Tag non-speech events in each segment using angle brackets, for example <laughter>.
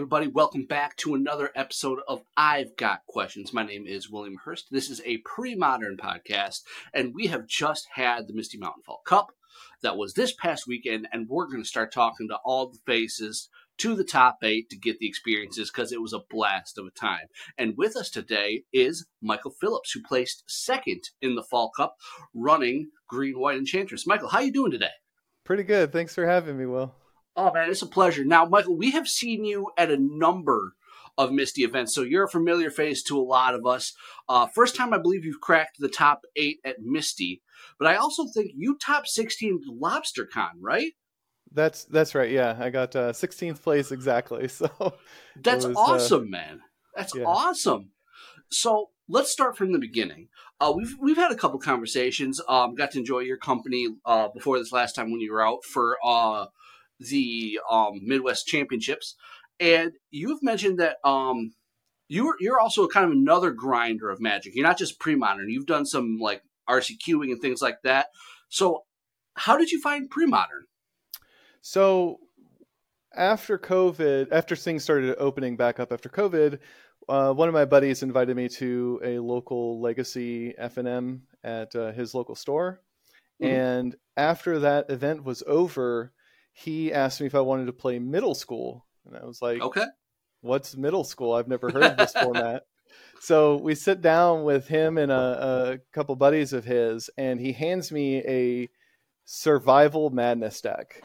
Everybody, welcome back to another episode of I've Got Questions. My name is William Hurst. This is a pre modern podcast, and we have just had the Misty Mountain Fall Cup that was this past weekend, and we're going to start talking to all the faces to the top eight to get the experiences because it was a blast of a time. And with us today is Michael Phillips, who placed second in the Fall Cup running Green White Enchantress. Michael, how you doing today? Pretty good. Thanks for having me, Will. Oh man, it's a pleasure. Now, Michael, we have seen you at a number of Misty events, so you're a familiar face to a lot of us. Uh, first time I believe you've cracked the top eight at Misty, but I also think you top 16 LobsterCon, right? That's that's right. Yeah, I got uh, 16th place exactly. <laughs> So that's was, uh, awesome, uh, man. That's yeah. awesome. So let's start from the beginning. Uh, we've we've had a couple conversations. Um, got to enjoy your company uh, before this last time when you were out for uh, the um, Midwest Championships, and you've mentioned that um, you're you're also kind of another grinder of Magic. You're not just pre-modern. You've done some like RCQing and things like that. So, how did you find pre-modern? So, after COVID, after things started opening back up after COVID, uh, one of my buddies invited me to a local legacy FNM at uh, his local store. Mm-hmm. And after that event was over, he asked me if I wanted to play middle school, and I was like, "Okay, what's middle school? I've never heard of this <laughs> format." So we sit down with him and a, a couple buddies of his, and he hands me a survival madness deck,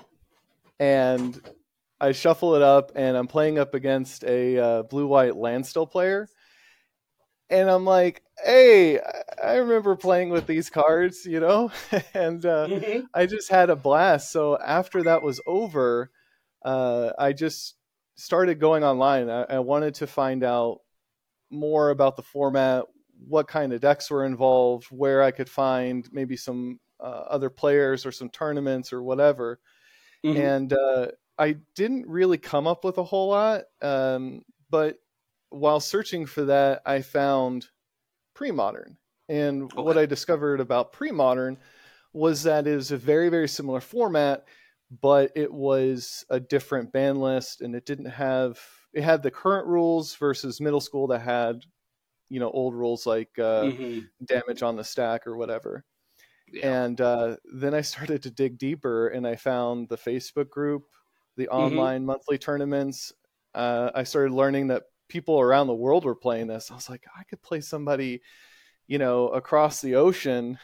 and I shuffle it up, and I'm playing up against a uh, blue white landstill player, and I'm like, hey, I remember playing with these cards, you know, <laughs> and uh, mm-hmm. I just had a blast. So after that was over, uh, I just started going online. I, I, wanted to find out more about the format, what kind of decks were involved, where I could find maybe some uh, other players or some tournaments or whatever. Mm-hmm. And uh, I didn't really come up with a whole lot, um, but while searching for that, I found pre-modern. And okay. what I discovered about pre-modern was that it is a very, very similar format, but it was a different ban list and it didn't have it had the current rules versus middle school that had you know old rules like uh, mm-hmm. damage on the stack or whatever. Yeah. And uh, then I started to dig deeper, and I found the Facebook group, the mm-hmm. online mm-hmm. monthly tournaments. Uh, I started learning that people around the world were playing this. I was like, I could play somebody, you know, across the ocean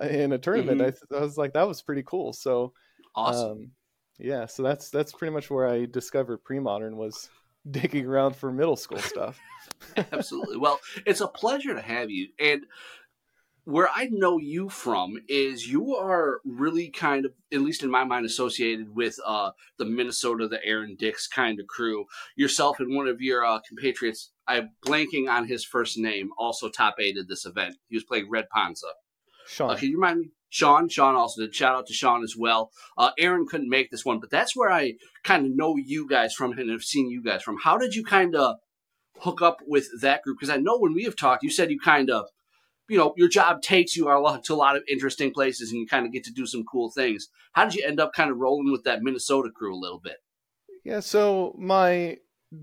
in a tournament. Mm-hmm. I, I, was like, that was pretty cool. So awesome. Um, yeah, so that's that's pretty much where I discovered pre-modern was digging around for middle school stuff. <laughs> Absolutely. Well, it's a pleasure to have you. And where I know you from is you are really kind of, at least in my mind, associated with uh, the Minnesota, the Aaron Dix kind of crew. Yourself and one of your uh, compatriots, I'm blanking on his first name, also top aided this event. He was playing Red Panza. Sean. Uh, can you remind me? Sean. Sean also did. Shout out to Sean as well. Uh, Aaron couldn't make this one, but that's where I kind of know you guys from and have seen you guys from. How did you kind of hook up with that group? Because I know when we have talked, you said you kind of you know your job takes you a lot, to a lot of interesting places and you kind of get to do some cool things. How did you end up kind of rolling with that minnesota crew a little bit? Yeah so my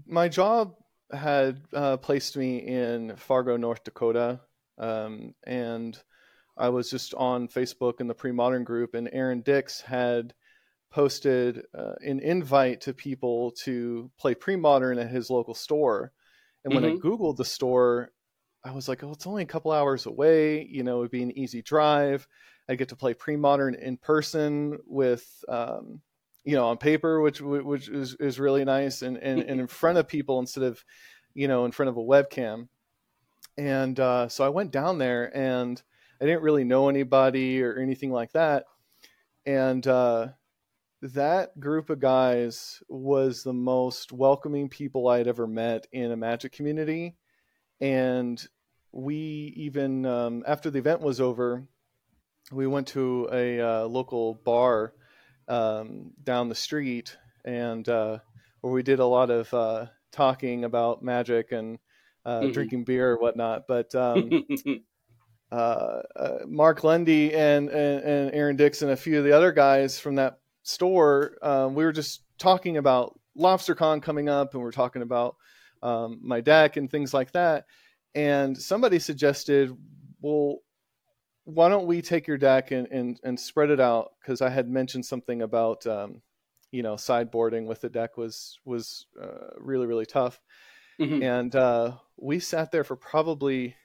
my job had uh, placed me in fargo north dakota um, and i was just on facebook in the pre-modern group and aaron dix had posted uh, an invite to people to play pre-modern at his local store. And when mm-hmm. i googled the store I was like, oh, it's only a couple hours away. You know, it'd be an easy drive. I get to play pre-modern in person with, um, you know, on paper, which which is, is really nice, and, and and in <laughs> front of people instead of, you know, in front of a webcam. And uh, so I went down there, and I didn't really know anybody or anything like that. And uh, that group of guys was the most welcoming people I'd ever met in a Magic community and we even um, after the event was over, we went to a uh, local bar um, down the street, and uh, where we did a lot of uh, talking about magic and uh, mm-hmm. drinking beer or whatnot. But um, <laughs> uh, uh, Mark Lundy and, and, and Aaron Dixon, a few of the other guys from that store, um, we were just talking about LobsterCon coming up, and we're talking about um, my deck and things like that. And somebody suggested, well, why don't we take your deck and, and, and spread it out? Because I had mentioned something about, um, you know, sideboarding with the deck was was uh, really really tough, mm-hmm. and uh, we sat there for probably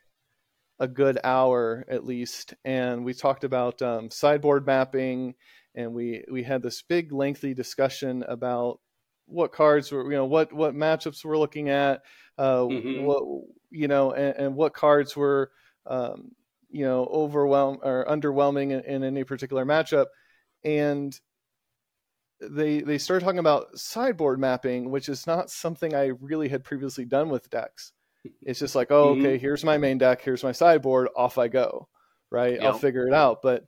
a good hour at least, and we talked about um, sideboard mapping, and we we had this big lengthy discussion about what cards were you know what what matchups we're looking at, uh, mm-hmm. what you know, and, and what cards were. Um, you know overwhelm or underwhelming in, in any particular matchup and they they started talking about sideboard mapping which is not something i really had previously done with decks it's just like oh okay mm-hmm. here's my main deck here's my sideboard off i go right yep. i'll figure it out but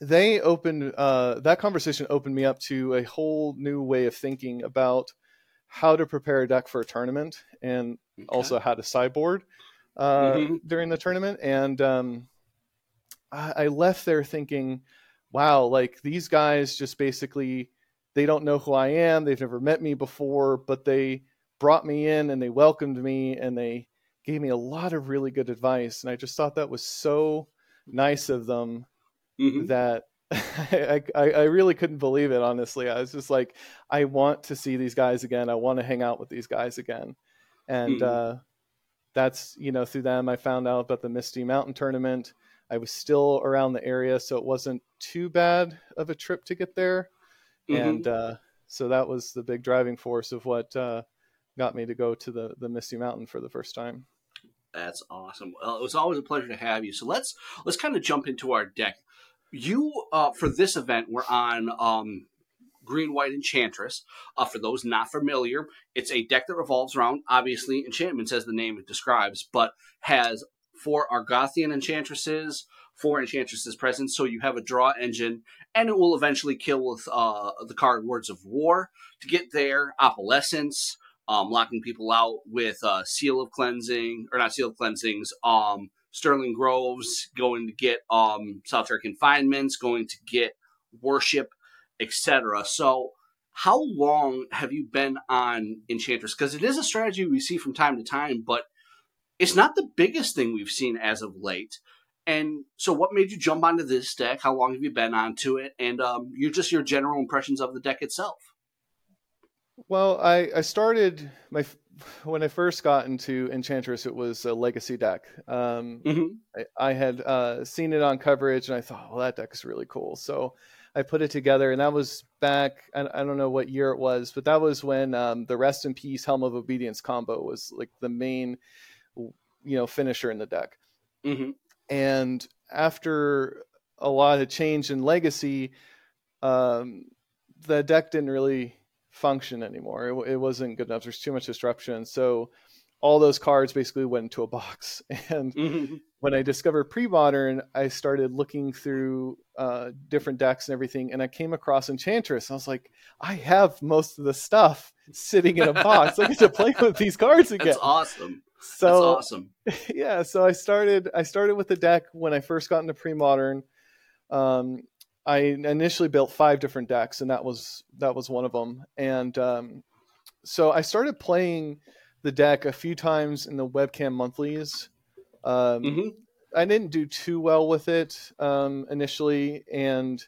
they opened uh, that conversation opened me up to a whole new way of thinking about how to prepare a deck for a tournament and okay. also how to sideboard uh, mm-hmm. during the tournament, and um, I, I left there thinking, wow, like these guys just basically they don't know who I am, they've never met me before, but they brought me in and they welcomed me and they gave me a lot of really good advice, and I just thought that was so nice of them mm-hmm. that <laughs> I, I, I, really couldn't believe it, honestly. I was just like, I want to see these guys again. I want to hang out with these guys again. And mm-hmm. uh, that's you know through them I found out about the Misty Mountain tournament. I was still around the area, so it wasn't too bad of a trip to get there, mm-hmm. and uh, so that was the big driving force of what uh, got me to go to the the Misty Mountain for the first time. That's awesome. Well, it was always a pleasure to have you. So let's let's kind of jump into our deck. You uh, for this event were on um, Green White Enchantress. Uh, for those not familiar, it's a deck that revolves around, obviously, enchantments as the name it describes, but has four Argothian enchantresses, four enchantresses present, so you have a draw engine, and it will eventually kill with uh, the card Words of War. To get there, Opalescence, um, locking people out with uh, Seal of Cleansing, or not Seal of Cleansings, um, Sterling Groves, going to get um, Solitary Confinements, going to get Worship etc. So, how long have you been on Enchantress? Because it is a strategy we see from time to time, but it's not the biggest thing we've seen as of late. And so, what made you jump onto this deck? How long have you been onto it? And um, you just your general impressions of the deck itself. Well, I, I started my <sighs> when I first got into Enchantress, it was a legacy deck. Um, mm-hmm. I, I, had uh, seen it on coverage, and I thought, well, that deck is really cool. So I put it together, and that was back. I, I don't know what year it was, but that was when um, the Rest in Peace Helm of Obedience combo was like the main, you know, finisher in the deck. Mm-hmm. And after a lot of change in Legacy, um, the deck didn't really function anymore. It, it wasn't good enough. There's too much disruption. So all those cards basically went into a box. <laughs> And mm-hmm. when I discovered pre-modern, I started looking through uh, different decks and everything, and I came across Enchantress. I was like, I have most of the stuff sitting in a box. I get to play <laughs> with these cards again. That's awesome. So That's awesome. Yeah. So I started. I started with the deck when I first got into pre-modern. Um, I initially built five different decks, and that was that was one of them. And um, so I started playing the deck a few times in the webcam monthlies. Um, mm-hmm. I didn't do too well with it um, initially, and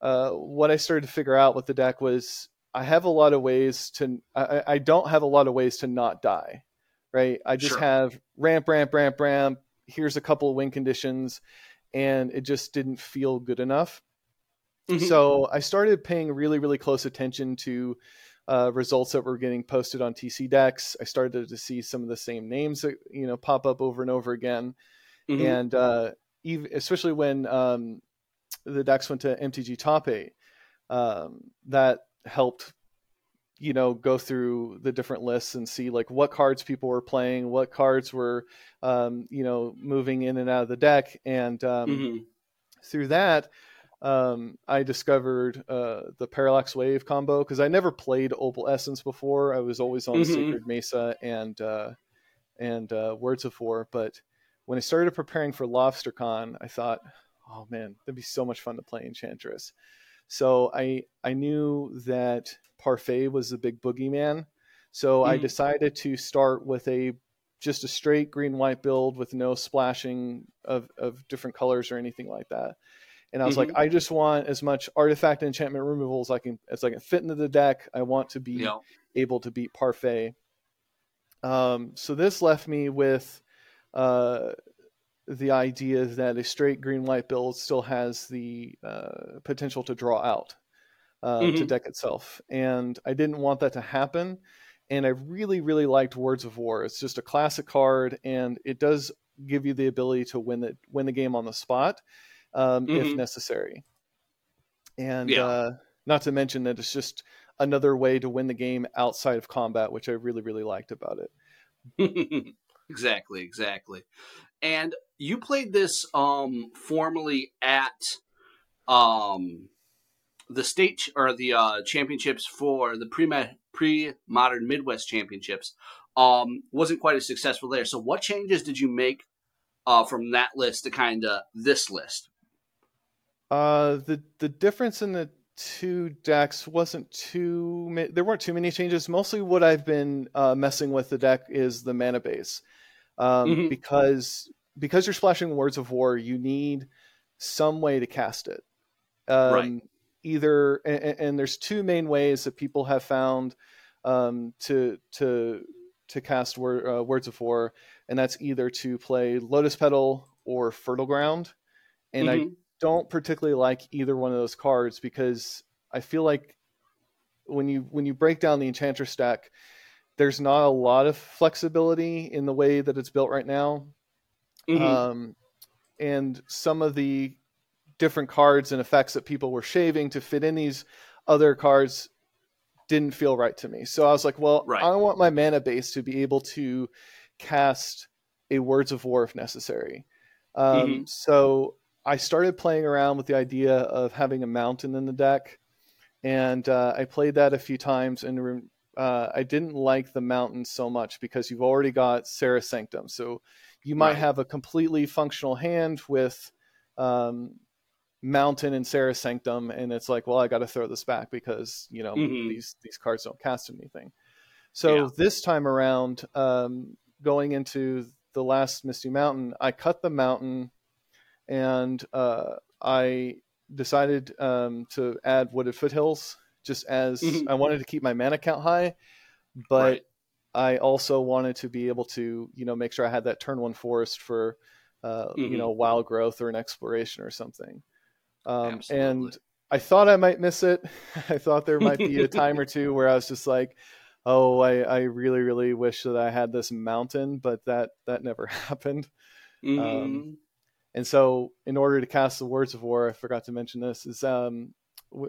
uh, what I started to figure out with the deck was I have a lot of ways to. I, I don't have a lot of ways to not die, right? I just sure. have ramp, ramp, ramp, ramp. Here's a couple of win conditions, and it just didn't feel good enough. Mm-hmm. So I started paying really, really close attention to uh, results that were getting posted on TC Decks. I started to see some of the same names that you know pop up over and over again, mm-hmm. and uh, even, especially when um, the decks went to MTG Top Eight, um, that helped you know go through the different lists and see like what cards people were playing, what cards were um, you know moving in and out of the deck, and um, mm-hmm. through that um, I discovered uh, the Parallax Wave combo because I never played Opalescence before. I was always on mm-hmm. Sacred Mesa and uh, and uh, Words of War. But when I started preparing for LobsterCon, I thought, oh man, that'd be so much fun to play Enchantress. So I I knew that Parfait was the big boogeyman. So mm-hmm. I decided to start with a just a straight green white build with no splashing of, of different colors or anything like that. And I was mm-hmm. like, I just want as much artifact enchantment removal as I can as I can fit into the deck. I want to be yeah. able to beat Parfait. Um, so this left me with uh, the idea that a straight green white build still has the uh, potential to draw out uh, mm-hmm. to deck itself, and I didn't want that to happen. And I really, really liked Words of War. It's just a classic card, and it does give you the ability to win the win the game on the spot um, mm-hmm. if necessary. And yeah. uh, not to mention that it's just another way to win the game outside of combat, which I really, really liked about it. <laughs> exactly, exactly. And you played this um, formally at um, the state or the uh, championships for the pre pre modern Midwest championships. Um, wasn't quite as successful there. So, what changes did you make uh, from that list to kind of this list? Uh, the the difference in the two decks wasn't too there weren't too many changes. Mostly what I've been uh, messing with the deck is the mana base, um, mm-hmm. because because you're splashing Words of War, you need some way to cast it. Um, right. Either and, and, there's two main ways that people have found um, to to to cast word, uh, Words of War, and that's either to play Lotus Petal or Fertile Ground. And mm-hmm. I don't particularly like either one of those cards because I feel like when you when you break down the enchanter stack, there's not a lot of flexibility in the way that it's built right now. Mm-hmm. Um, and some of the different cards and effects that people were shaving to fit in these other cards didn't feel right to me. So I was like, well, right. I want my mana base to be able to cast a Words of War if necessary. Um, mm-hmm. So I started playing around with the idea of having a mountain in the deck, and uh, I played that a few times, and uh, I didn't like the mountain so much because you've already got Serra's Sanctum, so you might right. have a completely functional hand with um, mountain and Serra's Sanctum, and it's like, well, I got to throw this back because you know mm-hmm. these these cards don't cast anything. So yeah. this time around, um, going into the last Misty Mountain, I cut the mountain and uh, I decided um, to add wooded foothills just as mm-hmm. I wanted to keep my mana count high, but right. I also wanted to be able to you know make sure I had that turn one forest for uh, mm-hmm. you know wild growth or an exploration or something. Um, and I thought I might miss it. <laughs> I thought there might be a <laughs> time or two where I was just like, "Oh, I, I really, really wish that I had this mountain," but that that never <laughs> happened. Um, mm-hmm. Um, and so, in order to cast the Words of War, I forgot to mention this is um,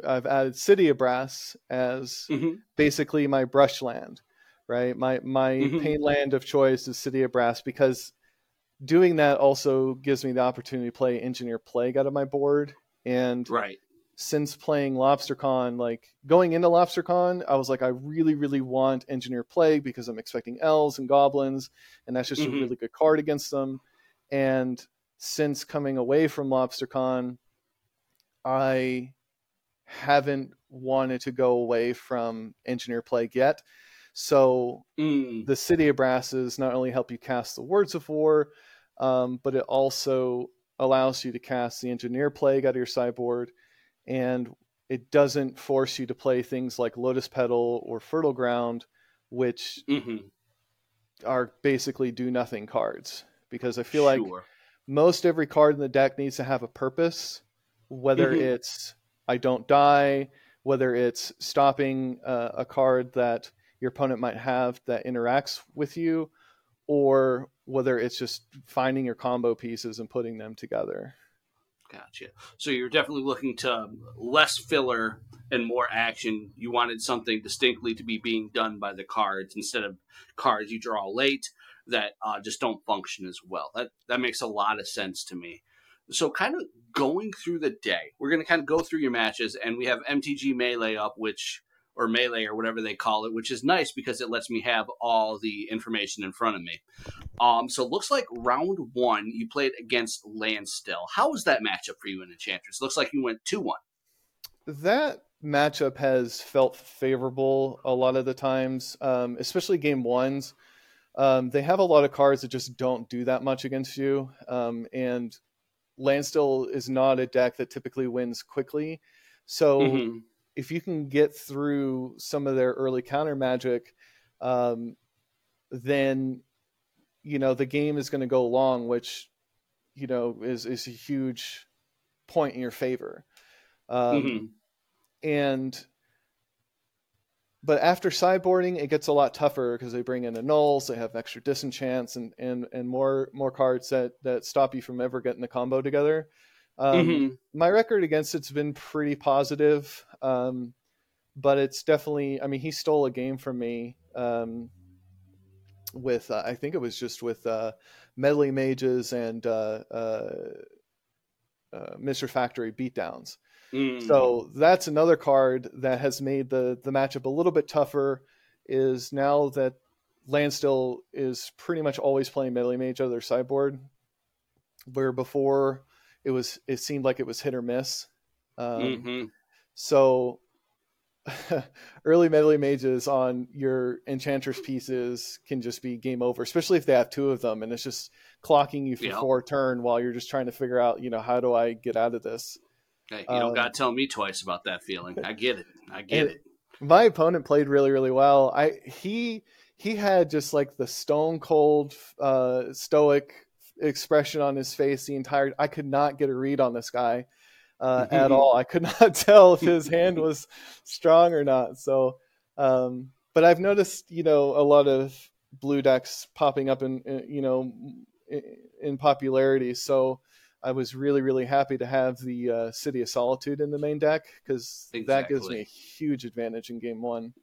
I've added City of Brass as mm-hmm. basically my brush land, right? My my mm-hmm. pain land of choice is City of Brass because doing that also gives me the opportunity to play Engineered Plague out of my board. And right since playing LobsterCon, like going into LobsterCon, I was like, I really, really want Engineered Plague because I'm expecting elves and goblins, and that's just mm-hmm. a really good card against them. And since coming away from LobsterCon, I haven't wanted to go away from Engineered Plague yet. So mm. the City of Brasses not only help you cast the Words of War, um, but it also allows you to cast the Engineered Plague out of your sideboard, and it doesn't force you to play things like Lotus Petal or Fertile Ground, which mm-hmm. are basically do nothing cards. Because I feel sure. like most every card in the deck needs to have a purpose, whether mm-hmm. it's I don't die, whether it's stopping uh, a card that your opponent might have that interacts with you, or whether it's just finding your combo pieces and putting them together. Gotcha. So you're definitely looking to less filler and more action. You wanted something distinctly to be being done by the cards instead of cards you draw late that uh, just don't function as well. That that makes a lot of sense to me. So, kind of going through the day, we're going to kind of go through your matches, and we have MTG Melee up, which or Melee or whatever they call it, which is nice because it lets me have all the information in front of me. Um, so it looks like round one you played against Landstill. How was that matchup for you in Enchantress? Looks like you went two one. that matchup has felt favorable a lot of the times, um, especially game ones. Um, they have a lot of cards that just don't do that much against you, um, and Landstill is not a deck that typically wins quickly. So mm-hmm. if you can get through some of their early counter magic, um, then you know the game is going to go long, which you know is is a huge point in your favor. Um, mm-hmm. And but after sideboarding, it gets a lot tougher because they bring in annuls, they have extra disenchants, and and and more more cards that that stop you from ever getting the combo together. Um, mm-hmm. My record against it's been pretty positive, um, but it's definitely. I mean, he stole a game from me um, with uh, I think it was just with uh, Meddling Mages and uh, uh, uh Mishra's Factory beatdowns. Mm. So that's another card that has made the the matchup a little bit tougher. Is now that Landstill is pretty much always playing Meddling Mage on their sideboard, where before it was it seemed like it was hit or miss. Um, mm-hmm. So <laughs> early Meddling Mages on your Enchantress pieces can just be game over, especially if they have two of them, and it's just clocking you for yep. four turn while you're just trying to figure out, you know, how do I get out of this. Hey, you don't um, got to tell me twice about that feeling. I get it. I get it. My opponent played really, really well. I he he had just like the stone cold, uh, stoic expression on his face the entire. I could not get a read on this guy uh, at <laughs> all. I could not <laughs> tell if his hand was strong or not. So, um, but I've noticed, you know, a lot of blue decks popping up in, in you know, in, in popularity. So I was really, really happy to have the uh, City of Solitude in the main deck because exactly. that gives me a huge advantage in game one.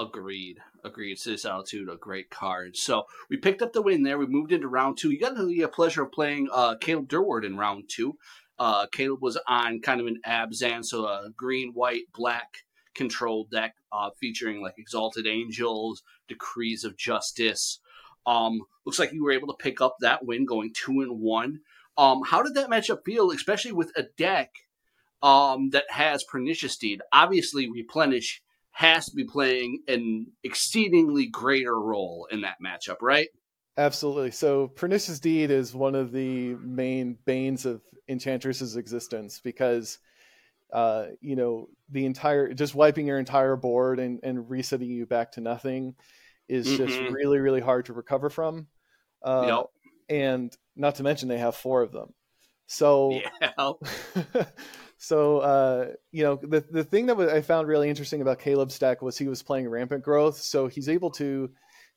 Agreed. Agreed. City of Solitude, a great card. So we picked up the win there. We moved into round two. You got the pleasure of playing uh, Caleb Durward in round two. Uh, Caleb was on kind of an Abzan, so a green, white, black control deck uh, featuring like Exalted Angels, Decrees of Justice. Um, looks like you were able to pick up that win, going two and one. Um, how did that matchup feel, especially with a deck um, that has Pernicious Deed? Obviously, Replenish has to be playing an exceedingly greater role in that matchup, right? Absolutely. So, Pernicious Deed is one of the main banes of Enchantress's existence because, uh, you know, the entire just wiping your entire board and, and resetting you back to nothing is mm-hmm. just really, really hard to recover from. Uh, yep. And not to mention they have four of them. So yeah. <laughs> so uh, you know the the thing that I found really interesting about Caleb's deck was he was playing rampant growth, so he's able to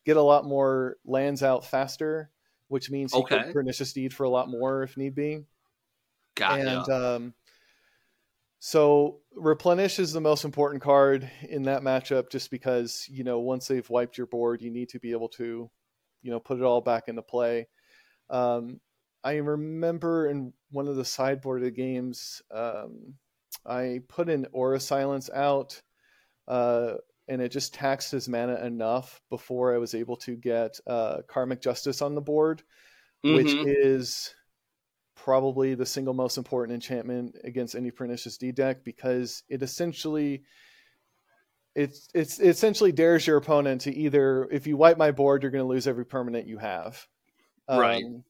get a lot more lands out faster, which means he okay. could pernicious deed for a lot more if need be. Got and um, so replenish is the most important card in that matchup, just because you know once they've wiped your board, you need to be able to, you know, put it all back into play. Um, I remember in one of the sideboarded games, um, I put an Aura Silence out, uh, and it just taxed his mana enough before I was able to get uh, Karmic Justice on the board, mm-hmm. which is probably the single most important enchantment against any Pernicious Deed deck because it essentially it's it's it essentially dares your opponent to either if you wipe my board, you're going to lose every permanent you have. Right. Um,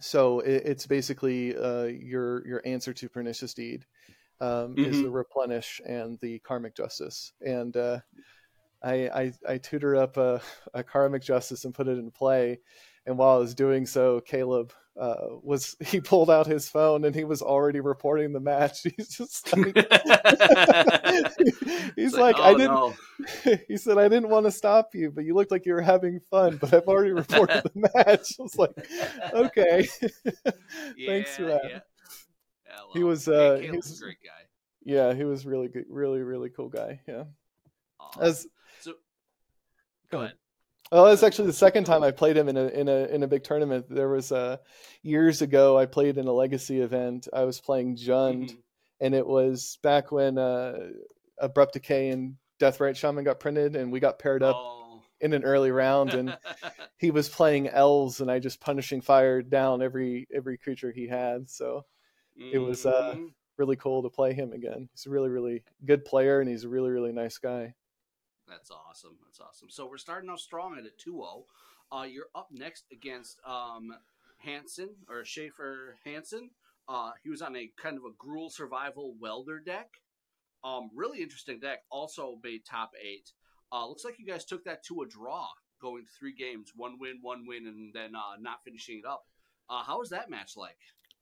so it, it's basically uh, your your answer to pernicious deed um, mm-hmm. is the replenish and the karmic justice and uh, I, I, I tutor up a, a, karmic justice and put it in play and while I was doing so Caleb uh, was <laughs> he pulled out his phone and he was already reporting the match. <laughs> He's just <laughs> like, he's like, like oh, I didn't. No. He said I didn't want to stop you, but you looked like you were having fun. But I've already reported the match. I was like, okay, yeah, thanks for that. Yeah. he was, uh, he was a great guy. Yeah, he was really good, really really cool guy. Yeah. Awesome. As so, go ahead. Well, that's actually the second time I played him in a in a in a big tournament. There was uh, years ago I played in a legacy event. I was playing Jund, mm-hmm. and it was back when uh, Abrupt Decay and Deathrite Shaman got printed, and we got paired up oh. in an early round. And <laughs> he was playing elves, and I just punishing fire down every every creature he had. So mm-hmm. it was uh, mm-hmm. really cool to play him again. He's a really really good player, and he's a really really nice guy. That's awesome. That's awesome. So we're starting off strong at a 2-0. Uh, you're up next against um, Hanson or Schaefer Hanson. Uh, he was on a kind of a Gruul survival welder deck. Um, really interesting deck. Also made top eight. Uh, looks like you guys took that to a draw, going to three games, one win, one win, and then uh, not finishing it up. Uh, how was that match like?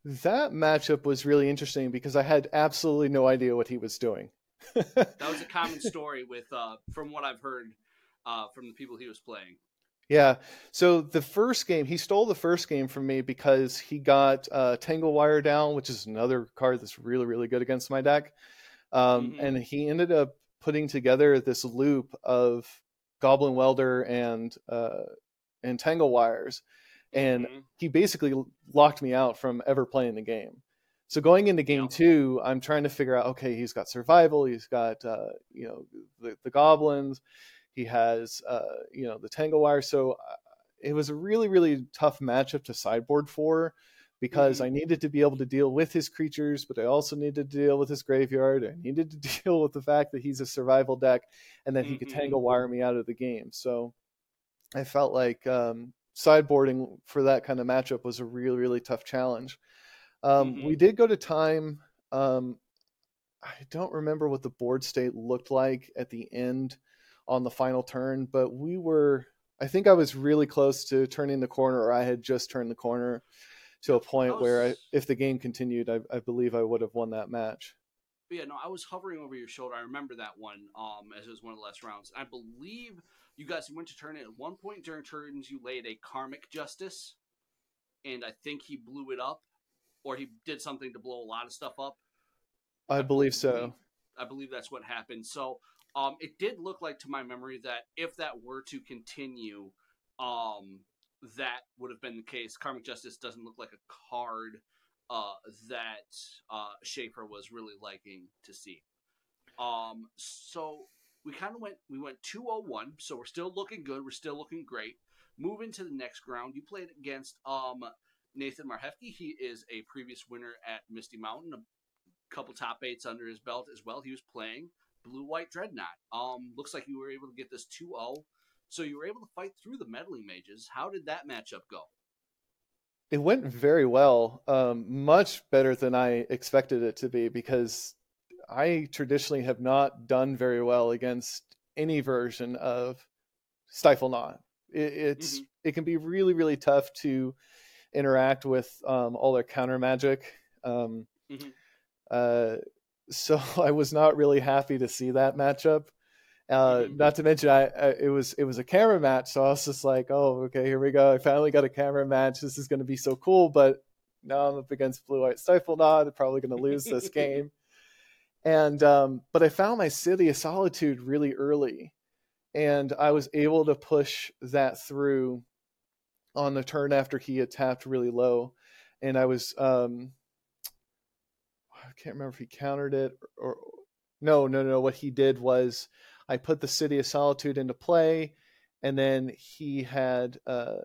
That matchup was really interesting because I had absolutely no idea what he was doing. That was a common story with, uh, from what I've heard uh, from the people he was playing. Yeah. So the first game, he stole the first game from me because he got uh, Tangle Wire down, which is another card that's really, really good against my deck. Um, mm-hmm. And he ended up putting together this loop of Goblin Welder and uh, and Tangle Wires, and mm-hmm. he basically locked me out from ever playing the game. So going into game yeah. two, I'm trying to figure out. Okay, he's got survival. He's got uh, you know the, the goblins. He has uh, you know the Tangle Wire. So uh, it was a really really tough matchup to sideboard for because mm-hmm. I needed to be able to deal with his creatures, but I also needed to deal with his graveyard. I needed to <laughs> deal with the fact that he's a survival deck and that he mm-hmm. could tangle wire me out of the game. So I felt like um, sideboarding for that kind of matchup was a really, really tough challenge. Um, mm-hmm. We did go to time. Um, I don't remember what the board state looked like at the end on the final turn, but we were. I think I was really close to turning the corner, or I had just turned the corner to a point was, where I, if the game continued, I, I, believe I would have won that match. yeah, no, I was hovering over your shoulder. I remember that one um, as it was one of the last rounds. I believe you guys went to turn it at one point during turns. You laid a karmic justice, and I think he blew it up, or he did something to blow a lot of stuff up. I, believe, so. I believe that's what happened. So um, it did look like, to my memory, that if that were to continue, um, that would have been the case. Karmic Justice doesn't look like a card uh, that uh, Schaefer was really liking to see. Um, so we kind of went we went 201, so we're still looking good. We're still looking great. Moving to the next ground, you played against um, Nathan Marhefke. He is a previous winner at Misty Mountain, a couple top eights under his belt as well. He was playing Blue White Dreadnought. Um, looks like you were able to get this 2 0 so you were able to fight through the meddling mages. How did that matchup go? It went very well, um, much better than I expected it to be because I traditionally have not done very well against any version of Stiflenought. It, it's mm-hmm. it can be really really tough to interact with um, all their counter magic. Um, mm-hmm. uh, so <laughs> I was not really happy to see that matchup. Uh, mm-hmm. Not to mention, I, I, it was it was a camera match, so I was just like, oh, okay, here we go. I finally got a camera match. This is going to be so cool. But now I'm up against Blue White Stiflenought. I'm probably going to lose this <laughs> game. And um, but I found my City of Solitude really early, and I was able to push that through on the turn after he had tapped really low, and I was um, I can't remember if he countered it or, or no, no, no. What he did was I put the City of Solitude into play, and then he had uh,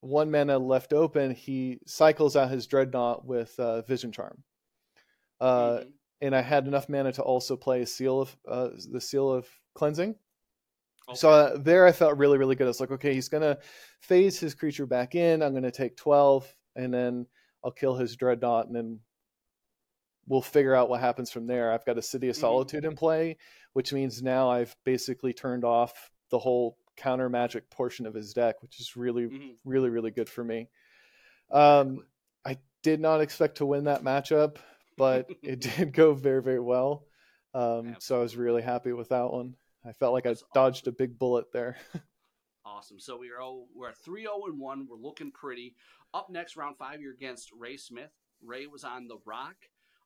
one mana left open. He cycles out his Dreadnought with uh, Vision Charm. Uh, mm-hmm. And I had enough mana to also play a Seal of uh, the Seal of Cleansing. Okay. So uh, there, I felt really, really good. I was like, okay, he's gonna phase his creature back in. I'm gonna take twelve, and then I'll kill his Dreadnought, and then we'll figure out what happens from there. I've got a City of mm-hmm. Solitude mm-hmm. in play, which means now I've basically turned off the whole counter magic portion of his deck, which is really, mm-hmm. really, really good for me. Um, I did not expect to win that matchup, but <laughs> it did go very, very well. Um, so I was really happy with that one. I felt like That's I dodged awesome. a big bullet there. awesome. So we are all, we're 3 0 and 1. We're looking pretty. Up next, round five, you're against Ray Smith. Ray was on the Rock.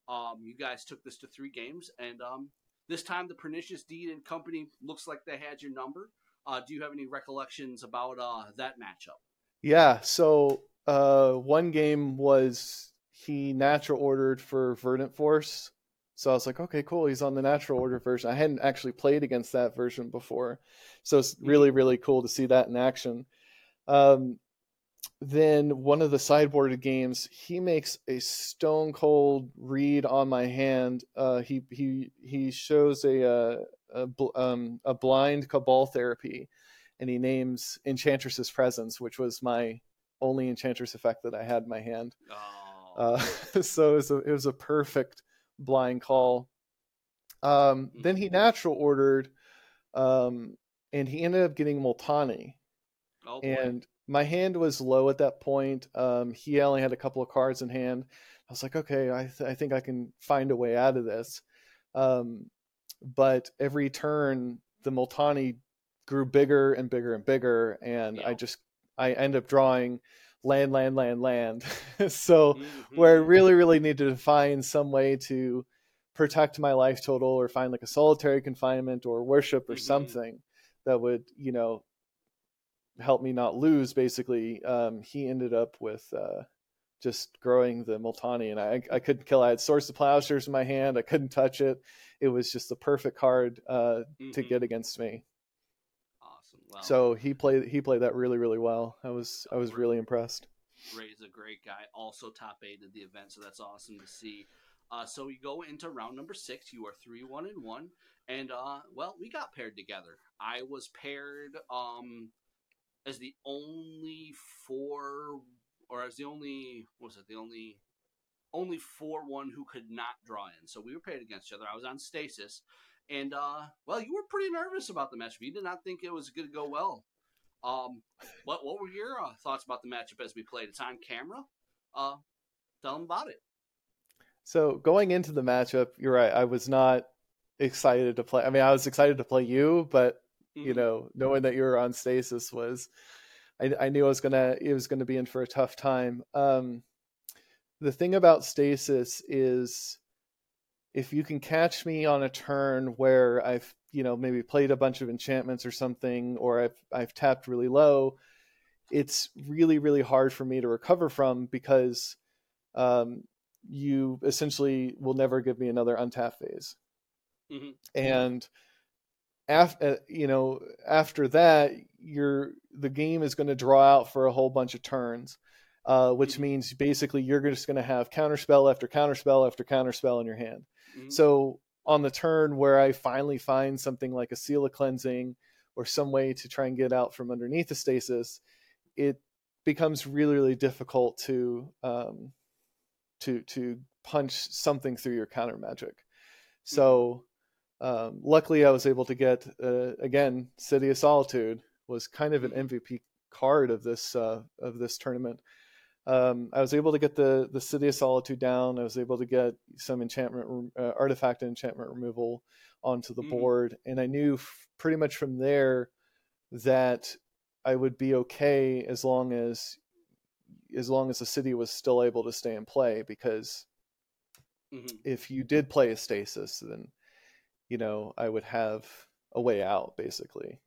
Um, you guys took this to three games, and um, this time the Pernicious Deed and Company looks like they had your number. Uh, do you have any recollections about uh, that matchup? Yeah. So uh, one game was he natural ordered for Verdant Force. So I was like, okay, cool. He's on the natural order version. I hadn't actually played against that version before. So it's really, mm-hmm. really cool to see that in action. Um, then one of the sideboarded games, he makes a stone cold read on my hand. Uh, he he he shows a uh, a, um, a blind cabal therapy, and he names Enchantress's presence, which was my only Enchantress effect that I had in my hand. Oh. Uh, <laughs> so it was a it was a perfect blind call. Um, then he mm-hmm. natural ordered, um, and he ended up getting Multani. Oh, and my hand was low at that point. Um, he only had a couple of cards in hand. I was like, okay, I, th- I think I can find a way out of this. Um, but every turn, the Multani grew bigger and bigger and bigger, and yeah. I just I end up drawing land, land, land, land. <laughs> so mm-hmm. where I really, really needed to find some way to protect my life total or find like a solitary confinement or worship or mm-hmm. something that would, you know, help me not lose basically um, he ended up with uh, just growing the multani and I, I couldn't kill i had Swords of Plowshares in my hand i couldn't touch it it was just the perfect card uh, mm-hmm. to get against me wow. so he played he played that really really well. I was i was really impressed. Ray's a great guy also top eight at the event so that's awesome to see. Uh, so we go into round number six. You are three one and one. And uh, well we got paired together. I was paired um as the only four, or as the only, was it? The only, only four one who could not draw in. So we were paired against each other. I was on stasis, and uh, well, you were pretty nervous about the matchup. You did not think it was going to go well. Um, what what were your uh, thoughts about the matchup as we played? It's on camera. Uh, tell them about it. So going into the matchup, you're right. I was not excited to play. I mean, I was excited to play you, but mm-hmm. you know, knowing that you were on stasis was, I, I knew I was gonna, it was gonna be in for a tough time. Um, the thing about stasis is, if you can catch me on a turn where I've, you know, maybe played a bunch of enchantments or something, or I've I've tapped really low, it's really really hard for me to recover from because um, you essentially will never give me another untap phase. Mm-hmm. And after uh, you know after that you're the game is going to draw out for a whole bunch of turns uh, which mm-hmm. means basically you're just going to have counterspell after counterspell after counterspell in your hand mm-hmm. so on the turn where i finally find something like a seal of cleansing or some way to try and get out from underneath the stasis it becomes really really difficult to um, to to punch something through your counter magic so um, luckily, I was able to get uh, again City of Solitude was kind of an MVP mm-hmm. card of this uh, of this tournament. Um, I was able to get the the City of Solitude down. I was able to get some enchantment uh, artifact and enchantment removal onto the mm. board, and I knew f- pretty much from there that I would be okay as long as as long as the city was still able to stay in play because mm-hmm. if you did play a stasis then you know, I would have a way out basically.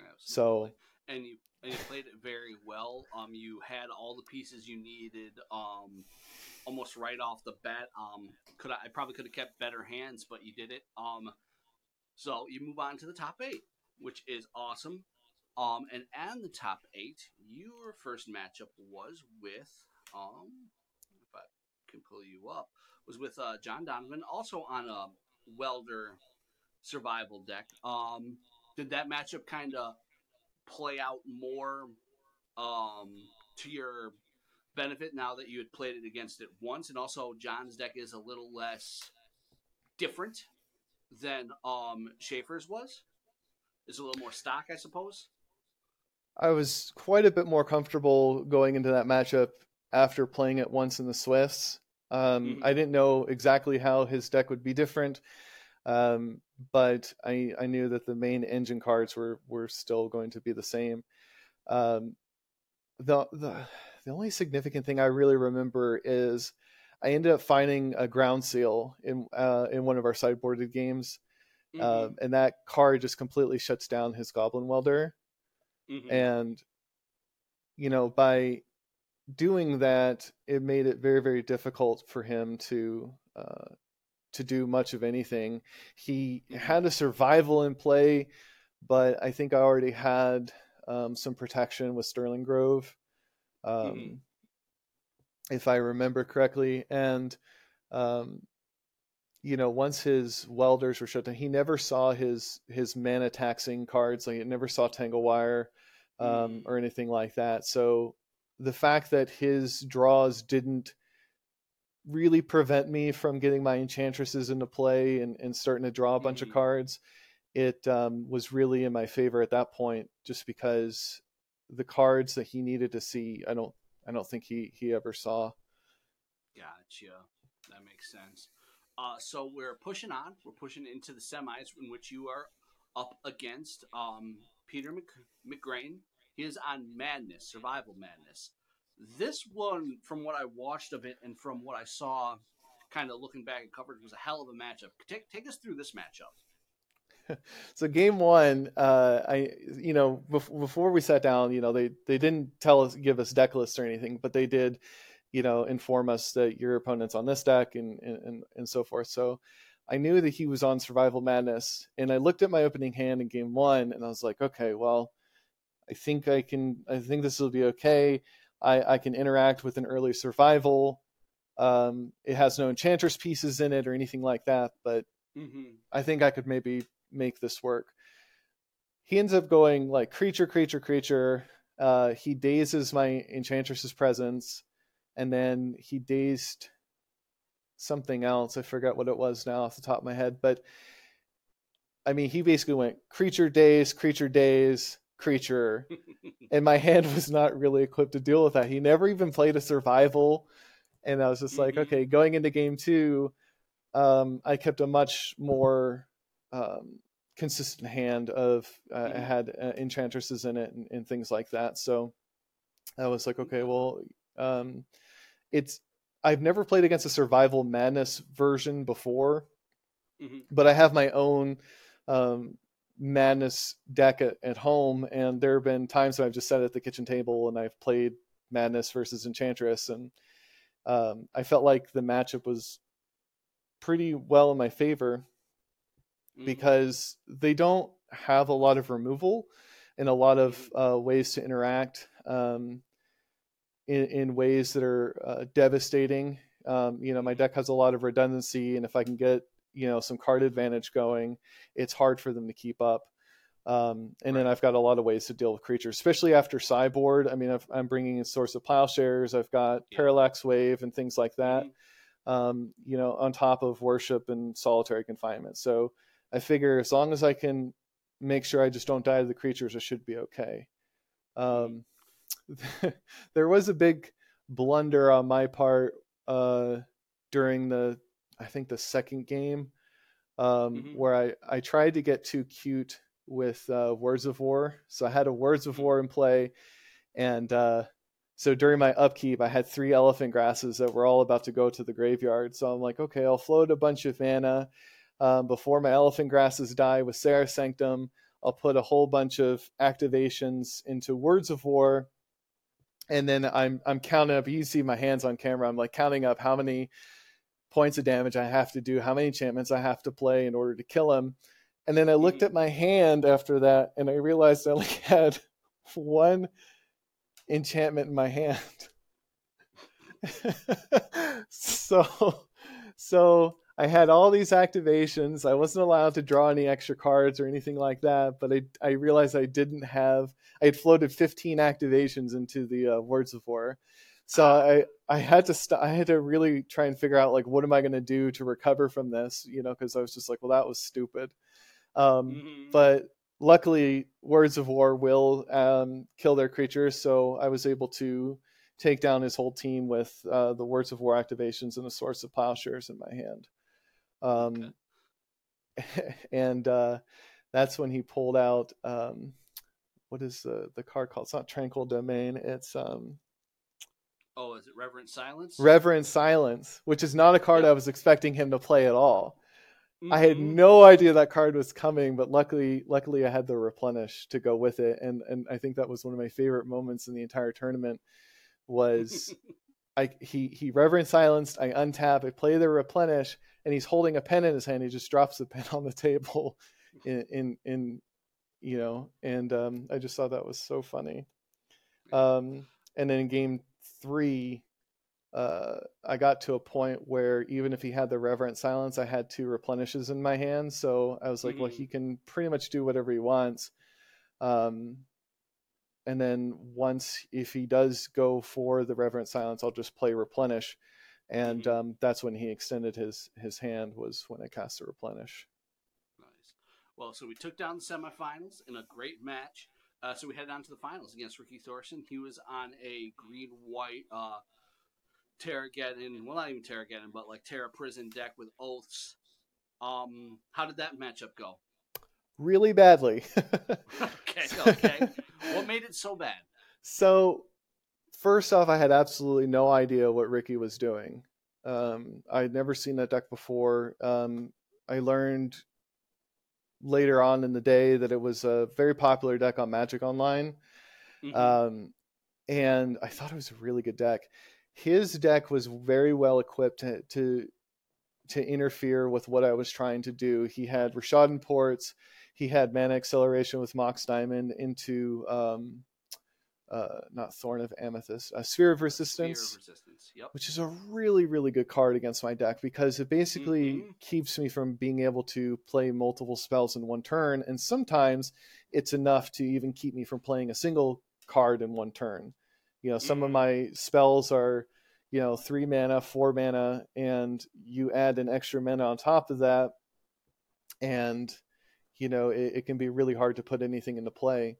Absolutely. So and you and you played it very well. Um, you had all the pieces you needed. Um, almost right off the bat. Um, could I, I probably could have kept better hands, but you did it. Um, so you move on to the top eight, which is awesome. Um, and and the top eight, your first matchup was with um, if I can pull you up, was with uh, John Donovan, also on a welder survival deck. Um, did that matchup kind of play out more um, to your benefit now that you had played it against it once? And also, John's deck is a little less different than um, Schaefer's was. Is a little more stock, I suppose. I was quite a bit more comfortable going into that matchup after playing it once in the Swiss. Um, mm-hmm. I didn't know exactly how his deck would be different. Um, but I, I knew that the main engine cards were, were still going to be the same. Um, the, the, the only significant thing I really remember is I ended up finding a ground seal in, uh, in one of our sideboarded games. Mm-hmm. Um, and that card just completely shuts down his goblin welder. Mm-hmm. And, you know, by doing that, it made it very, very difficult for him to uh, to do much of anything. He mm-hmm. had a survival in play, but I think I already had um, some protection with Sterling Grove. um, mm-hmm. if I remember correctly. And um, you know, once his welders were shut down, he never saw his his mana taxing cards. Like, he never saw Tangle Wire um, mm. or anything like that. So the fact that his draws didn't really prevent me from getting my enchantresses into play and, and starting to draw a bunch mm-hmm. of cards. It um, was really in my favor at that point, just because the cards that he needed to see, I don't, I don't think he he ever saw. Gotcha. That makes sense. Uh, so we're pushing on. We're pushing into the semis in which you are up against um, Peter Mc, McGrain. He is on Madness, Survival Madness. This one, from what I watched of it and from what I saw, kind of looking back at covered, was a hell of a matchup. Take take us through this matchup. <laughs> so game one, uh, I you know before we sat down, you know they they didn't tell us give us deck lists or anything, but they did, you know, inform us that your opponent's on this deck and and and so forth. So I knew that he was on Survival Madness, and I looked at my opening hand in game one, and I was like, okay, well, I think I can, I think this will be okay. I, I can interact with an early survival. Um, it has no enchantress pieces in it or anything like that, but mm-hmm. I think I could maybe make this work. He ends up going like creature, creature, creature. Uh, he dazes my enchantress's presence, and then he dazed something else. I forget what it was now off the top of my head, but I mean, he basically went creature daze, creature daze, creature, <laughs> and my hand was not really equipped to deal with that. He never even played a survival, and I was just mm-hmm. like, okay, going into game two, um, I kept a much more um, consistent hand of uh, mm-hmm. I had uh, enchantresses in it and, and, things like that. So I was like, okay, well, um, it's I've never played against a survival madness version before, mm-hmm. but I have my own um, madness deck at, at home and there have been times when i've just sat at the kitchen table and i've played madness versus enchantress and um, i felt like the matchup was pretty well in my favor mm-hmm. because they don't have a lot of removal and a lot of mm-hmm. uh, ways to interact um, in, in, ways that are uh, devastating um, you know my deck has a lot of redundancy and if i can get you know some card advantage going, it's hard for them to keep up. Um, and right. then I've got a lot of ways to deal with creatures, especially after Cyborg. I mean, i am bringing in Swords of Plowshares. I've got yeah. Parallax Wave and things like that. Mm-hmm. Um, you know, on top of Worship and Solitary Confinement. So I figure as long as I can make sure I just don't die to the creatures, I should be okay. Um, <laughs> there was a big blunder on my part uh, during the I think the second game um, mm-hmm. where I, I tried to get too cute with uh, Words of War. So I had a Words of mm-hmm. War in play, and uh, so during my upkeep, I had three elephant grasses that were all about to go to the graveyard. So I'm like, okay, I'll float a bunch of mana um, before my elephant grasses die with Serra's Sanctum. I'll put a whole bunch of activations into Words of War, and then I'm I'm counting up. You see my hands on camera. I'm like counting up how many points of damage I have to do, how many enchantments I have to play in order to kill him. And then I looked mm-hmm. at my hand after that and I realized I only <laughs> had one enchantment in my hand. <laughs> so so I had all these activations. I wasn't allowed to draw any extra cards or anything like that, but I I realized I didn't have I had floated 15 activations into the uh, Words of War so I I had to st- I had to really try and figure out like what am I going to do to recover from this, you know, because I was just like, well, that was stupid. Um, mm-hmm. But luckily, Words of War will um, kill their creatures, so I was able to take down his whole team with uh, the Words of War activations and a Swords of Plowshares in my hand. Um, okay. <laughs> and uh, that's when he pulled out um, what is the the card called? It's not Tranquil Domain. It's um, Oh, is it Reverent Silence? Reverent Silence, which is not a card I was expecting him to play at all. Mm-hmm. I had mm-hmm. no idea that card was coming, but luckily, luckily I had the replenish to go with it, and and I think that was one of my favorite moments in the entire tournament. Was <laughs> I he he Reverent Silenced, I untap, I play the replenish, and he's holding a pen in his hand. He just drops the <laughs> pen on the table, in in, in you know, and um, I just thought that was so funny. Um, and then in game three, uh, I got to a point where even if he had the reverent silence, I had two replenishes in my hand. So I was like, mm-hmm. well, he can pretty much do whatever he wants. Um, and then once if he does go for the reverent silence, I'll just play replenish, and mm-hmm. um, that's when he extended his his hand was when I cast the replenish. Nice. Well, so we took down the semifinals in a great match. Uh, so we headed on to the finals against Ricky Thorson. He was on a green white uh, Terrageddon, well, not even Terrageddon, but like Terra Prison deck with oaths. Um, how did that matchup go? Really badly. <laughs> okay, okay. what made it so bad? So, first off, I had absolutely no idea what Ricky was doing. Um, I'd never seen that deck before. Um, I learned later on in the day that it was a very popular deck on Magic Online. Mm-hmm. Um, and I thought it was a really good deck. His deck was very well equipped to, to, to interfere with what I was trying to do. He had Rishadan ports, he had mana acceleration with Mox Diamond into um, uh, not Thorn of Amethyst, a Sphere of Resistance, Sphere of Resistance yep. which is a really, really good card against my deck because it basically mm-hmm. keeps me from being able to play multiple spells in one turn. And sometimes it's enough to even keep me from playing a single card in one turn. You know, some mm-hmm. of my spells are, you know, three mana, four mana, and you add an extra mana on top of that. And, you know, it, it can be really hard to put anything into play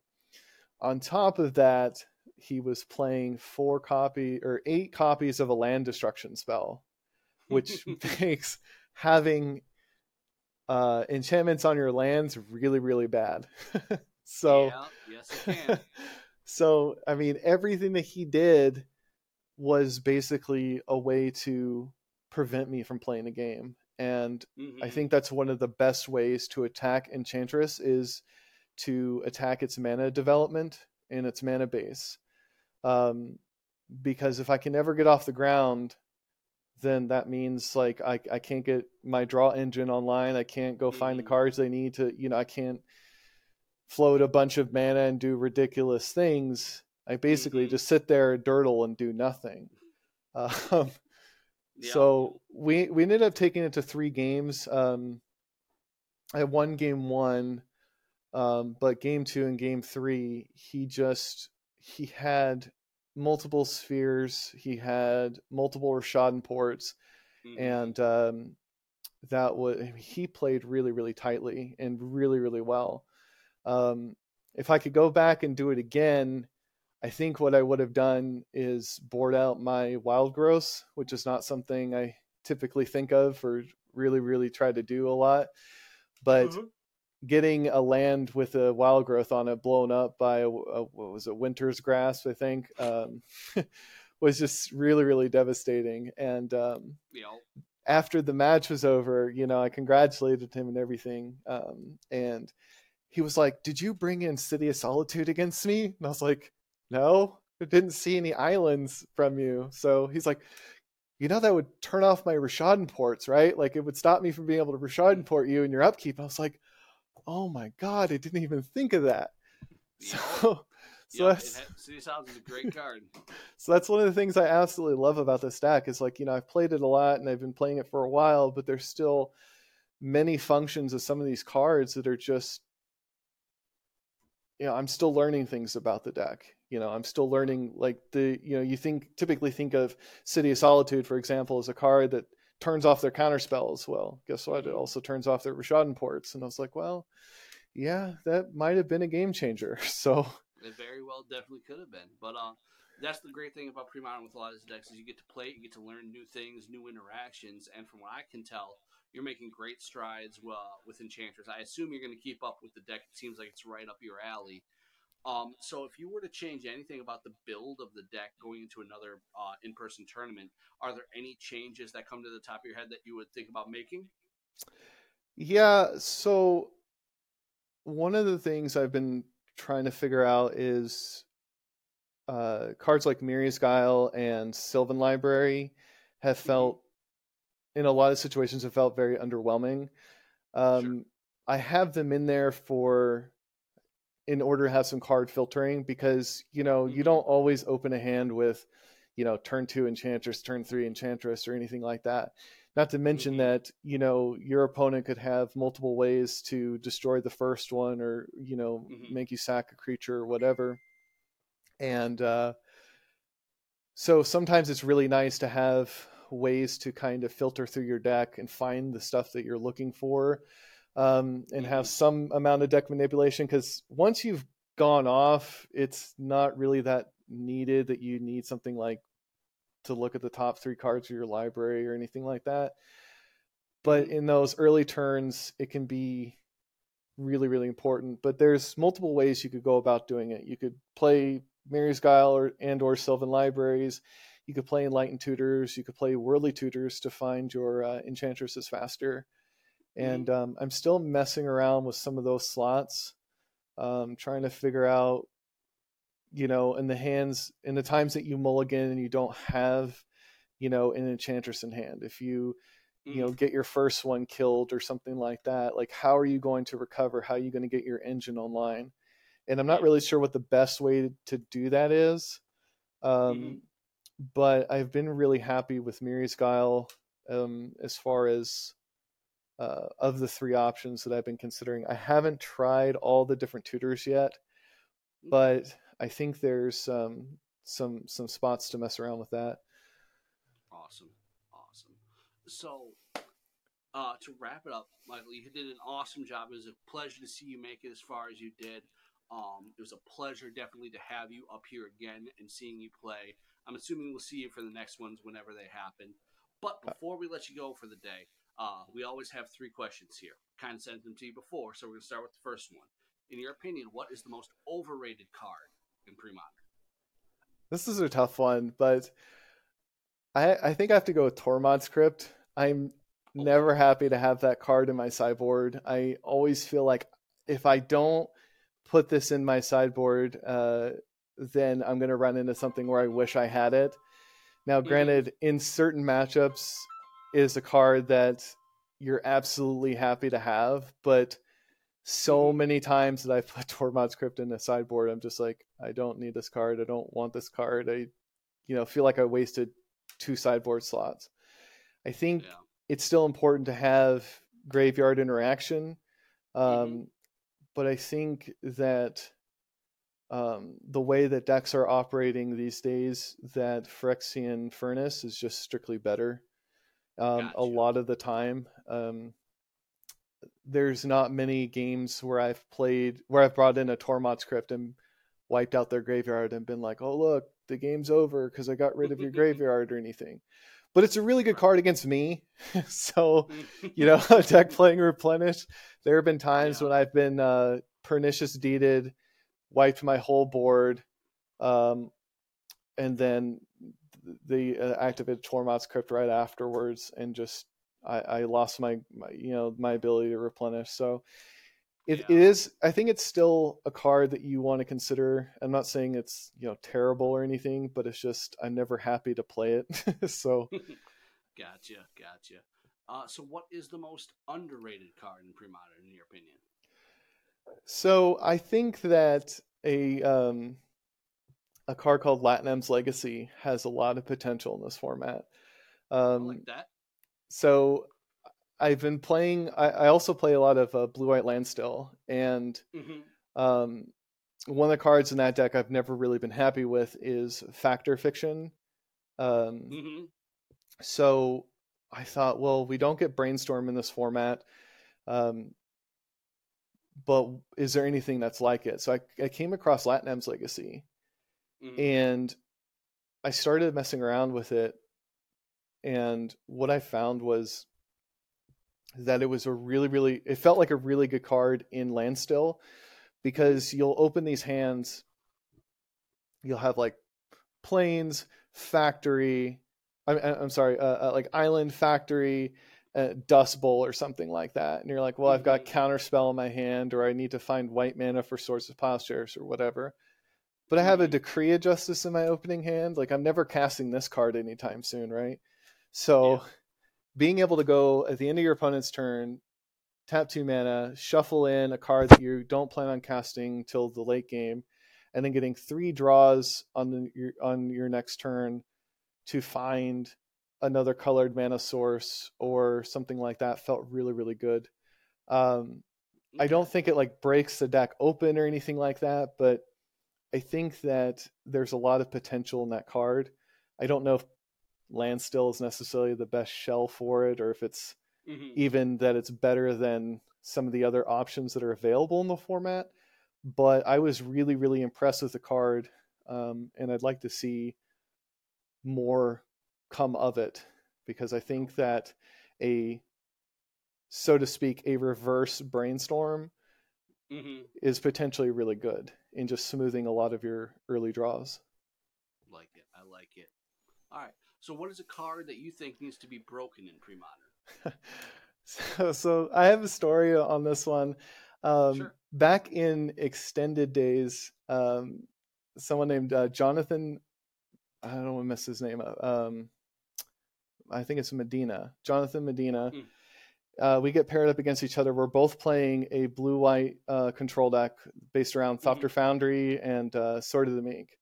on top of that, he was playing four copy or eight copies of a land destruction spell, which <laughs> makes having uh, enchantments on your lands really, really bad. <laughs> so, yeah, yes, <laughs> so, I mean, everything that he did was basically a way to prevent me from playing the game. And mm-hmm. I think that's one of the best ways to attack Enchantress is to attack its mana development and its mana base. Um, because if I can never get off the ground, then that means like I, I can't get my draw engine online. I can't go find the mm. cards they need to, you know, I can't float a bunch of mana and do ridiculous things. I basically mm-hmm. just sit there and dirtle and do nothing. <laughs> Um, yeah. So we we ended up taking it to three games. Um, I won game one, um, but game two and game three, he just he had multiple spheres, he had multiple Rishadan ports, mm-hmm. and um, that was he played really really tightly and really really well. Um, if I could go back and do it again, I think what I would have done is board out my wild growth, which is not something I typically think of or really really try to do a lot. But mm-hmm getting a land with a wild growth on it blown up by a, a what was it winter's grasp i think um, <laughs> was just really really devastating and um, after the match was over you know i congratulated him and everything um, and he was like did you bring in city of solitude against me and i was like no i didn't see any islands from you so he's like you know that would turn off my Rishadan ports, right? Like it would stop me from being able to Rishadan port you and your upkeep. I was like, oh my god, I didn't even think of that. So, <laughs> so that's City is a great card. <laughs> so that's one of the things I absolutely love about this deck is like you know I've played it a lot and I've been playing it for a while, but there's still many functions of some of these cards that are just you know I'm still learning things about the deck. You know I'm still learning like the you know you think typically think of City of Solitude for example as a card that turns off their counter as Well, guess what? It mm-hmm. also turns off their Rishadan ports. And I was like, well, yeah, that might have been a game changer. <laughs> So it very well definitely could have been. But uh, that's the great thing about pre-modern with a lot of these decks is you get to play it, you get to learn new things, new interactions, and from what I can tell, you're making great strides uh, with Enchantress. I assume you're going to keep up with the deck. It seems like it's right up your alley. Um, so if you were to change anything about the build of the deck going into another uh, in-person tournament, are there any changes that come to the top of your head that you would think about making? Yeah. So one of the things I've been trying to figure out is uh, cards like Mirri's Guile and Sylvan Library have mm-hmm. felt, in a lot of situations, have felt very underwhelming. Um, sure. I have them in there for in order to have some card filtering because you know you mm-hmm. don't always open a hand with you know turn two enchantress turn three enchantress or anything like that not to mention mm-hmm. that you know your opponent could have multiple ways to destroy the first one or you know mm-hmm. make you sack a creature or whatever and uh, so sometimes it's really nice to have ways to kind of filter through your deck and find the stuff that you're looking for um, and have mm-hmm. some amount of deck manipulation because once you've gone off it's not really that needed that you need something like to look at the top three cards of your library or anything like that but in those early turns it can be really really important but there's multiple ways you could go about doing it you could play Mirri's Guile or and or Sylvan Libraries. You could play Enlightened Tutors. You could play Worldly Tutors to find your uh, enchantresses faster. And mm-hmm. um, I'm still messing around with some of those slots, um, trying to figure out, you know, in the hands, in the times that you mulligan and you don't have, you know, an enchantress in hand. If you, you know, mm-hmm. get your first one killed or something like that, like how are you going to recover? How are you going to get your engine online? and I'm not really sure what the best way to do that is. Um, mm-hmm. But I've been really happy with Mirri's Guile um, as far as uh, of the three options that I've been considering. I haven't tried all the different tutors yet, but I think there's um, some some spots to mess around with that. Awesome, awesome. So uh, to wrap it up, Michael, you did an awesome job. It was a pleasure to see you make it as far as you did. Um, it was a pleasure, definitely, to have you up here again and seeing you play. I'm assuming we'll see you for the next ones whenever they happen. But uh, before we let you go for the day, uh, we always have three questions here. Kind of sent them to you before, so we're going to start with the first one. In your opinion, what is the most overrated card in pre-modern? This is a tough one, but I I think I have to go with Tormod's Crypt. I'm oh. never happy to have that card in my sideboard. I always feel like if I don't put this in my sideboard, uh, then I'm going to run into something where I wish I had it. Now, mm-hmm. granted, in certain matchups, is a card that you're absolutely happy to have, but so mm-hmm. many times that I've put <laughs> Tormod's Crypt in a sideboard, I'm just like, I don't need this card. I don't want this card. I, you know, feel like I wasted two sideboard slots. I think yeah. it's still important to have graveyard interaction. Um, mm-hmm but I think that um, the way that decks are operating these days, that Phyrexian Furnace is just strictly better. Um, gotcha. A lot of the time, um, there's not many games where I've played where I've brought in a Tormod's Crypt and wiped out their graveyard and been like, "Oh look, the game's over because I got rid of your <laughs> graveyard or anything." But it's a really good card against me, <laughs> so <laughs> you know, deck playing replenish there have been times yeah. when I've been uh, pernicious deeded, wiped my whole board, um, and then the uh, activated Tormod's Crypt right afterwards, and just I, I lost my, my, you know my ability to replenish. So it, yeah. it is. I think it's still a card that you want to consider. I'm not saying it's you know terrible or anything, but it's just I'm never happy to play it. <laughs> so <laughs> gotcha, gotcha. Uh, so, what is the most underrated card in pre-modern, in your opinion? So, I think that a um, a card called Lat-Nam's Legacy has a lot of potential in this format. Um, I like that. So, I've been playing. I, I also play a lot of uh, Blue White Landstill, and mm-hmm. um, one of the cards in that deck I've never really been happy with is Fact or Fiction. Um, mm-hmm. So I thought, well, we don't get brainstorm in this format. Um, but is there anything that's like it? So I, I came across Lat-Nam's Legacy mm-hmm. and I started messing around with it. And what I found was that it was a really, really, it felt like a really good card in Landstill because you'll open these hands, you'll have like planes, factory, I'm, I'm sorry, uh, uh, like Island Factory, uh, Dust Bowl, or something like that. And you're like, well, I've got mm-hmm. Counterspell in my hand, or I need to find white mana for Swords of Plowshares, or whatever. But I have a. Decree of Justice in my opening hand. Like, I'm never casting this card anytime soon, right? So, yeah. being able to go at the end of your opponent's turn, tap two mana, shuffle in a card that you don't plan on casting till the late game, and then getting three draws on the, your, on your next turn to find another colored mana source or something like that felt really really good. Um, I don't think it like breaks the deck open or anything like that, but I think that there's a lot of potential in that card. I don't know if Landstill is necessarily the best shell for it, or if it's mm-hmm. even that it's better than some of the other options that are available in the format. But I was really, really impressed with the card, um, and I'd like to see more come of it because I think that a, so to speak, a reverse brainstorm mm-hmm. is potentially really good in just smoothing a lot of your early draws. Like it. I like it. All right. So, what is a card that you think needs to be broken in pre <laughs> modern? so, so, I have a story on this one. Um, sure. Back in extended days, um, someone named uh, Jonathan, I don't want to mess his name up. Um, I think it's Medina, Jonathan Medina. Mm. Uh, we get paired up against each other. We're both playing a blue white uh, control deck based around Thopter mm-hmm. Foundry and uh, Sword of the Meek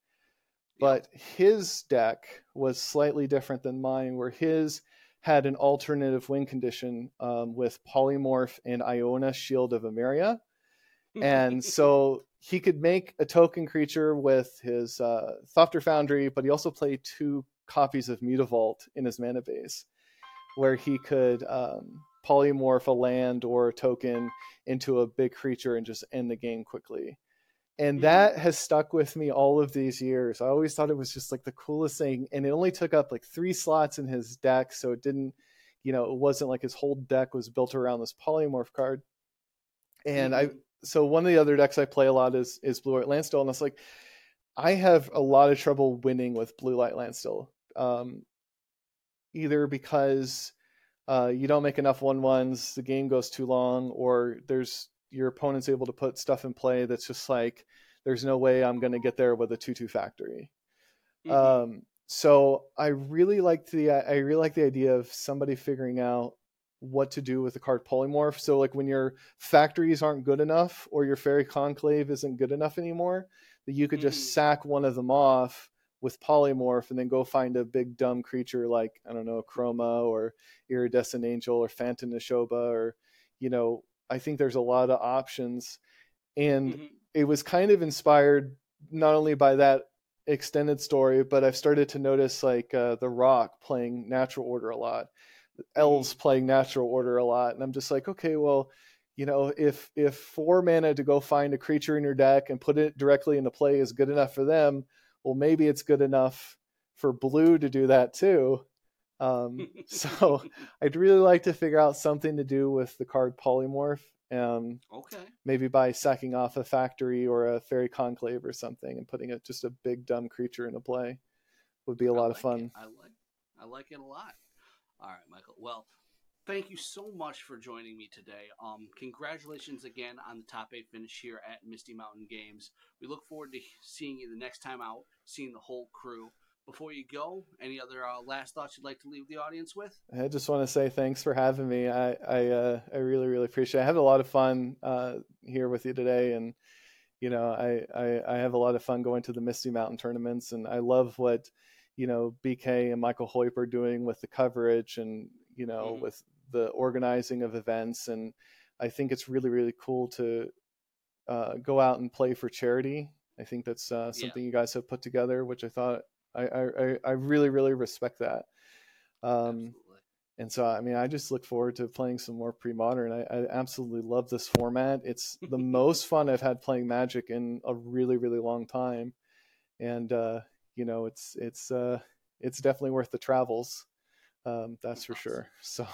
but his deck was slightly different than mine, where his had an alternative win condition um, with Polymorph and Iona Shield of Emeria. And <laughs> so he could make a token creature with his uh, Thopter Foundry, but he also played two copies of Mutavault in his mana base, where he could um, polymorph a land or a token into a big creature and just end the game quickly and mm-hmm. that has stuck with me all of these years. I always thought it was just like the coolest thing, and it only took up like three slots in his deck, so it didn't, you know, it wasn't like his whole deck was built around this polymorph card. And mm-hmm. I, so one of the other decks I play a lot is is Blue White Landstill, and it's like I have a lot of trouble winning with Blue Light Landstill, um, either because uh, you don't make enough one ones, the game goes too long, or there's your opponent's able to put stuff in play that's just like there's no way I'm going to get there with a two two factory. Mm-hmm. Um, so I really liked the I really like the idea of somebody figuring out what to do with the card polymorph. So like when your factories aren't good enough or your Faerie Conclave isn't good enough anymore, that you could mm-hmm. just sack one of them off with polymorph and then go find a big dumb creature like I don't know Chroma or Iridescent Angel or Phantom Nishoba or you know I think there's a lot of options, and mm-hmm. it was kind of inspired not only by that extended story, but I've started to notice like uh, The Rock playing Natural Order a lot, Elves mm-hmm. playing Natural Order a lot, and I'm just like, okay, well, you know, if if four mana to go find a creature in your deck and put it directly into play is good enough for them, well, maybe it's good enough for blue to do that too. Um, <laughs> so I'd really like to figure out something to do with the card polymorph. Um, okay. Maybe by sacking off a factory or a Faerie Conclave or something and putting it just a big dumb creature into play would be a I lot like of fun. It. I like I like it a lot. All right, Michael. Well, thank you so much for joining me today. Um, congratulations again on the top eight finish here at Misty Mountain Games. We look forward to seeing you the next time out, seeing the whole crew before you go, any other uh, last thoughts you'd like to leave the audience with? I just want to say thanks for having me. I I, uh, I really really appreciate. it. I had a lot of fun uh, here with you today, and you know I, I I have a lot of fun going to the Misty Mountain tournaments, and I love what you know BK and Michael Hoyp are doing with the coverage, and you know mm-hmm. with the organizing of events, and I think it's really really cool to uh, go out and play for charity. I think that's uh, something yeah. you guys have put together, which I thought I I, I really really respect that. Um, and so I mean I just look forward to playing some more pre-modern. I, I absolutely love this format. It's the <laughs> most fun I've had playing Magic in a really really long time, and uh, you know it's it's uh, it's definitely worth the travels. Um, that's for sure. <laughs> So.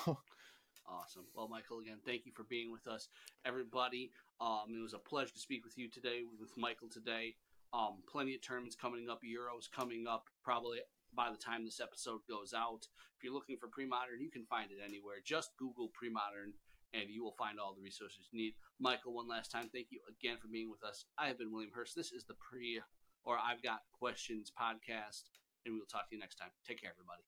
Awesome. Well, Michael, again, thank you for being with us, everybody. Um, it was a pleasure to speak with you today, with Michael today. Um, plenty of tournaments coming up, Euros coming up probably by the time this episode goes out. If you're looking for pre-modern, you can find it anywhere. Just Google pre-modern and you will find all the resources you need. Michael, one last time, thank you again for being with us. I have been William Hurst. This is the pre or I've got questions podcast, and we will talk to you next time. Take care, everybody.